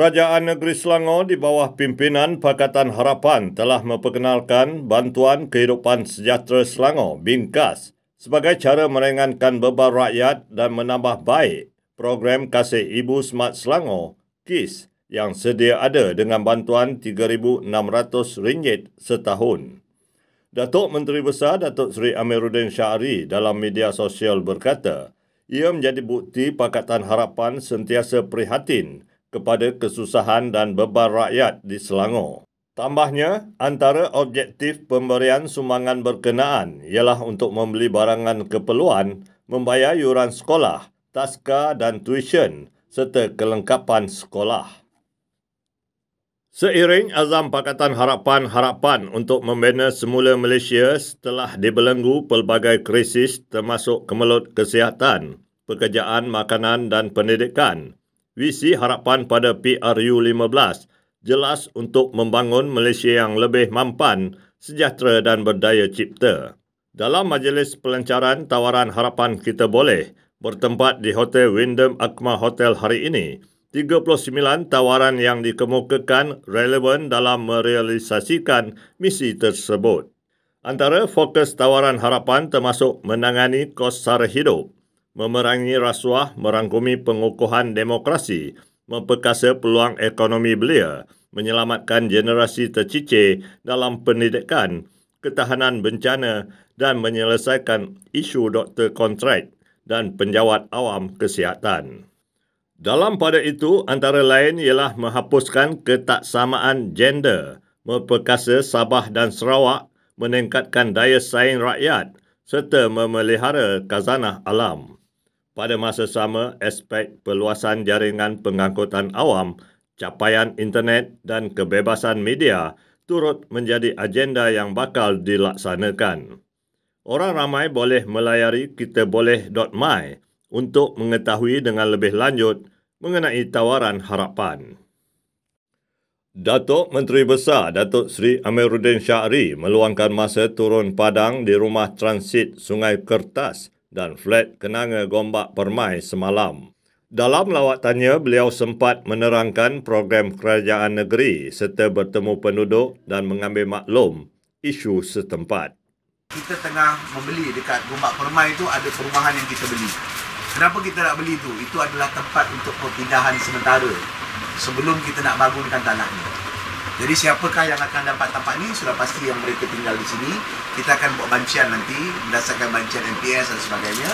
Kerajaan Negeri Selangor di bawah pimpinan Pakatan Harapan telah memperkenalkan Bantuan Kehidupan Sejahtera Selangor (BINKAS) sebagai cara meringankan beban rakyat dan menambah baik program Kasih Ibu Smart Selangor KIS yang sedia ada dengan bantuan RM3,600 setahun. Datuk Menteri Besar Datuk Seri Amiruddin Syahri dalam media sosial berkata, ia menjadi bukti Pakatan Harapan sentiasa prihatin kepada kesusahan dan beban rakyat di Selangor. Tambahnya, antara objektif pemberian sumbangan berkenaan ialah untuk membeli barangan keperluan, membayar yuran sekolah, taska dan tuition serta kelengkapan sekolah. Seiring azam Pakatan Harapan-Harapan untuk membina semula Malaysia setelah dibelenggu pelbagai krisis termasuk kemelut kesihatan, pekerjaan, makanan dan pendidikan, visi harapan pada PRU 15 jelas untuk membangun Malaysia yang lebih mampan, sejahtera dan berdaya cipta. Dalam majlis pelancaran tawaran harapan kita boleh bertempat di Hotel Wyndham Akma Hotel hari ini, 39 tawaran yang dikemukakan relevan dalam merealisasikan misi tersebut. Antara fokus tawaran harapan termasuk menangani kos sara hidup, memerangi rasuah, merangkumi pengukuhan demokrasi, memperkasa peluang ekonomi belia, menyelamatkan generasi tercicir dalam pendidikan, ketahanan bencana dan menyelesaikan isu doktor kontrak dan penjawat awam kesihatan. Dalam pada itu, antara lain ialah menghapuskan ketaksamaan gender, memperkasa Sabah dan Sarawak, meningkatkan daya saing rakyat serta memelihara kazanah alam. Pada masa sama, aspek peluasan jaringan pengangkutan awam, capaian internet dan kebebasan media turut menjadi agenda yang bakal dilaksanakan. Orang ramai boleh melayari kitaboleh.my untuk mengetahui dengan lebih lanjut mengenai tawaran harapan. Datuk Menteri Besar Datuk Seri Amiruddin Syahri meluangkan masa turun padang di rumah transit Sungai Kertas dan flat kenanga Gombak Permai semalam. Dalam lawatannya, beliau sempat menerangkan program kerajaan negeri serta bertemu penduduk dan mengambil maklum isu setempat. Kita tengah membeli dekat Gombak Permai itu ada perumahan yang kita beli. Kenapa kita nak beli itu? Itu adalah tempat untuk perpindahan sementara sebelum kita nak bangunkan tanahnya. Jadi siapakah yang akan dapat tempat ni sudah pasti yang mereka tinggal di sini. Kita akan buat bancian nanti berdasarkan bancian MPS dan sebagainya.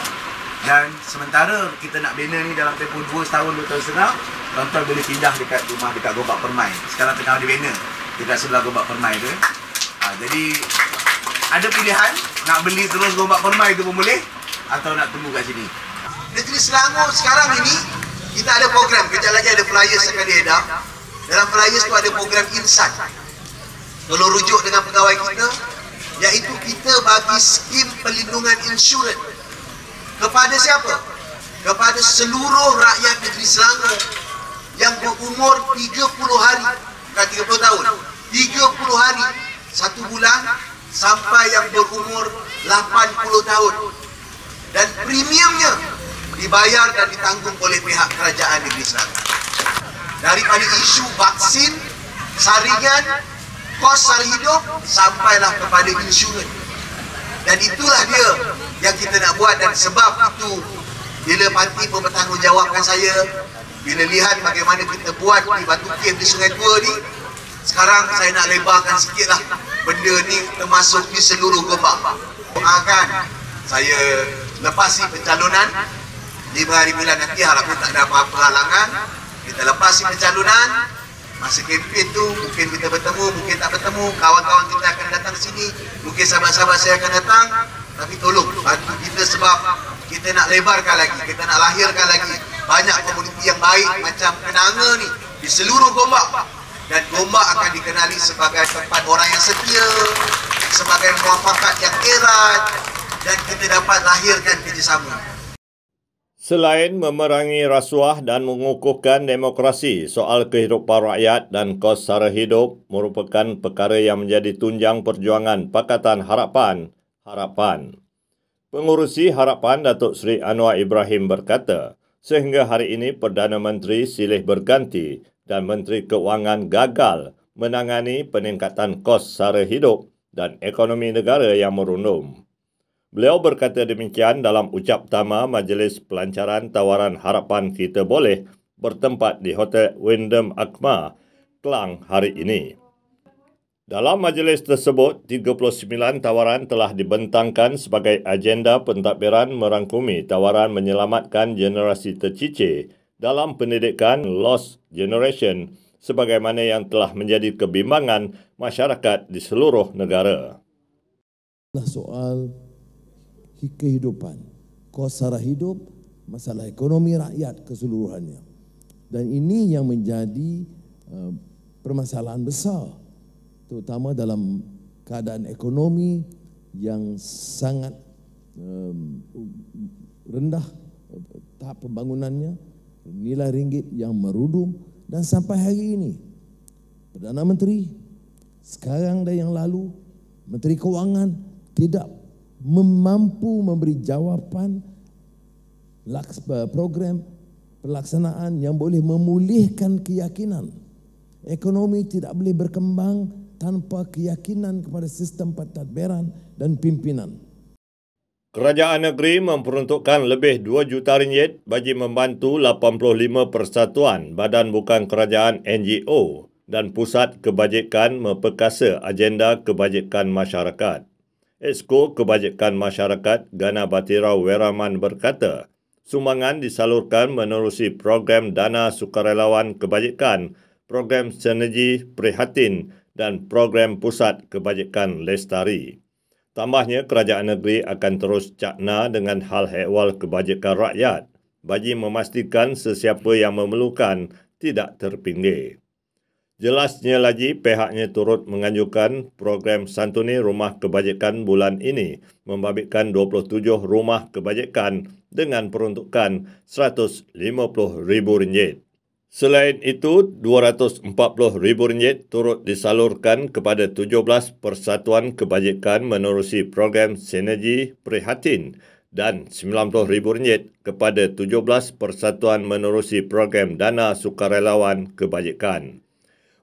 Dan sementara kita nak bina ni dalam tempoh 2 tahun 2 tahun setengah, tuan-tuan boleh pindah dekat rumah dekat Gombak Permai. Sekarang tengah dibina dekat sebelah Gombak Permai tu. Ha, jadi ada pilihan nak beli terus Gombak Permai tu pun boleh atau nak tunggu kat sini. Negeri Selangor sekarang ini kita ada program, kejap lagi ada flyers akan diedar dalam flyers tu ada program insight. Kalau rujuk dengan pegawai kita, iaitu kita bagi skim pelindungan insurans kepada siapa? Kepada seluruh rakyat negeri Selangor yang berumur 30 hari, bukan 30 tahun, 30 hari, satu bulan sampai yang berumur 80 tahun. Dan premiumnya dibayar dan ditanggung oleh pihak kerajaan negeri Selangor daripada isu vaksin, saringan, kos sari hidup sampailah kepada insurans. Dan itulah dia yang kita nak buat dan sebab itu bila parti pun bertanggungjawabkan saya bila lihat bagaimana kita buat di Batu Kim di Sungai Tua ni sekarang saya nak lebarkan sikit lah benda ni termasuk di seluruh gombak doakan saya lepasi pencalonan 5 hari bulan nanti harap tak ada apa-apa halangan kita lepasi pencalonan masa kempen tu mungkin kita bertemu mungkin tak bertemu kawan-kawan kita akan datang sini mungkin sahabat-sahabat saya akan datang tapi tolong bantu kita sebab kita nak lebarkan lagi kita nak lahirkan lagi. Banyak komuniti yang baik macam kenanga ni di seluruh gombak. Dan gombak akan dikenali sebagai tempat orang yang setia sebagai muafakat yang erat dan kita dapat lahirkan kerjasama Selain memerangi rasuah dan mengukuhkan demokrasi, soal kehidupan rakyat dan kos sara hidup merupakan perkara yang menjadi tunjang perjuangan Pakatan Harapan. Harapan. Pengurusi Harapan Datuk Seri Anwar Ibrahim berkata, sehingga hari ini Perdana Menteri silih berganti, dan Menteri Keuangan gagal menangani peningkatan kos sara hidup dan ekonomi negara yang merundum. Beliau berkata demikian dalam ucap pertama Majlis Pelancaran Tawaran Harapan Kita Boleh bertempat di Hotel Wyndham Akma, Kelang hari ini. Dalam majlis tersebut, 39 tawaran telah dibentangkan sebagai agenda pentadbiran merangkumi tawaran menyelamatkan generasi tercicir dalam pendidikan Lost Generation sebagaimana yang telah menjadi kebimbangan masyarakat di seluruh negara. Soal kehidupan, kos sara hidup, masalah ekonomi rakyat keseluruhannya. Dan ini yang menjadi uh, permasalahan besar terutama dalam keadaan ekonomi yang sangat um, rendah tahap pembangunannya, nilai ringgit yang merudum dan sampai hari ini Perdana Menteri sekarang dan yang lalu Menteri Keuangan tidak memampu memberi jawapan program pelaksanaan yang boleh memulihkan keyakinan ekonomi tidak boleh berkembang tanpa keyakinan kepada sistem pentadbiran dan pimpinan. Kerajaan negeri memperuntukkan lebih 2 juta ringgit bagi membantu 85 persatuan badan bukan kerajaan NGO dan pusat kebajikan memperkasa agenda kebajikan masyarakat. Esko Kebajikan Masyarakat Gana Batirau Weraman berkata, sumbangan disalurkan menerusi program Dana Sukarelawan Kebajikan, program Sinergi Prihatin dan program pusat kebajikan lestari. Tambahnya, kerajaan negeri akan terus cakna dengan hal ehwal kebajikan rakyat bagi memastikan sesiapa yang memerlukan tidak terpinggir. Jelasnya lagi, pihaknya turut menganjurkan program Santuni Rumah Kebajikan bulan ini membabitkan 27 rumah kebajikan dengan peruntukan RM150,000. Selain itu, RM240,000 turut disalurkan kepada 17 persatuan kebajikan menerusi program Sinergi Prihatin dan RM90,000 kepada 17 persatuan menerusi program Dana Sukarelawan Kebajikan.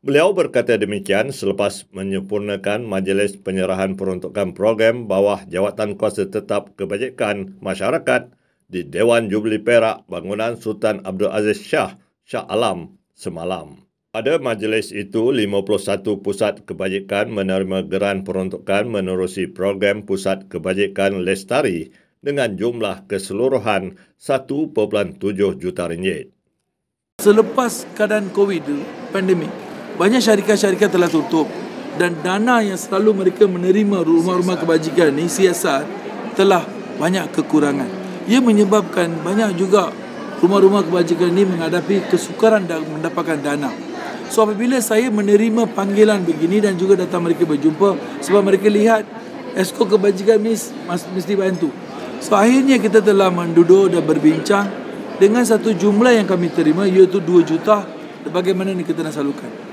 Beliau berkata demikian selepas menyempurnakan majlis penyerahan peruntukan program bawah Jawatan Kuasa Tetap Kebajikan Masyarakat di Dewan Jubli Perak Bangunan Sultan Abdul Aziz Shah Shah Alam semalam. Pada majlis itu, 51 pusat kebajikan menerima geran peruntukan menerusi program Pusat Kebajikan Lestari dengan jumlah keseluruhan 1.7 juta ringgit. Selepas keadaan COVID pandemik, banyak syarikat-syarikat telah tutup dan dana yang selalu mereka menerima rumah-rumah kebajikan ini CSR telah banyak kekurangan. Ia menyebabkan banyak juga rumah-rumah kebajikan ini menghadapi kesukaran dan mendapatkan dana. So apabila saya menerima panggilan begini dan juga datang mereka berjumpa sebab mereka lihat esko kebajikan ini mesti bantu. So akhirnya kita telah menduduk dan berbincang dengan satu jumlah yang kami terima iaitu 2 juta bagaimana ini kita nak salurkan.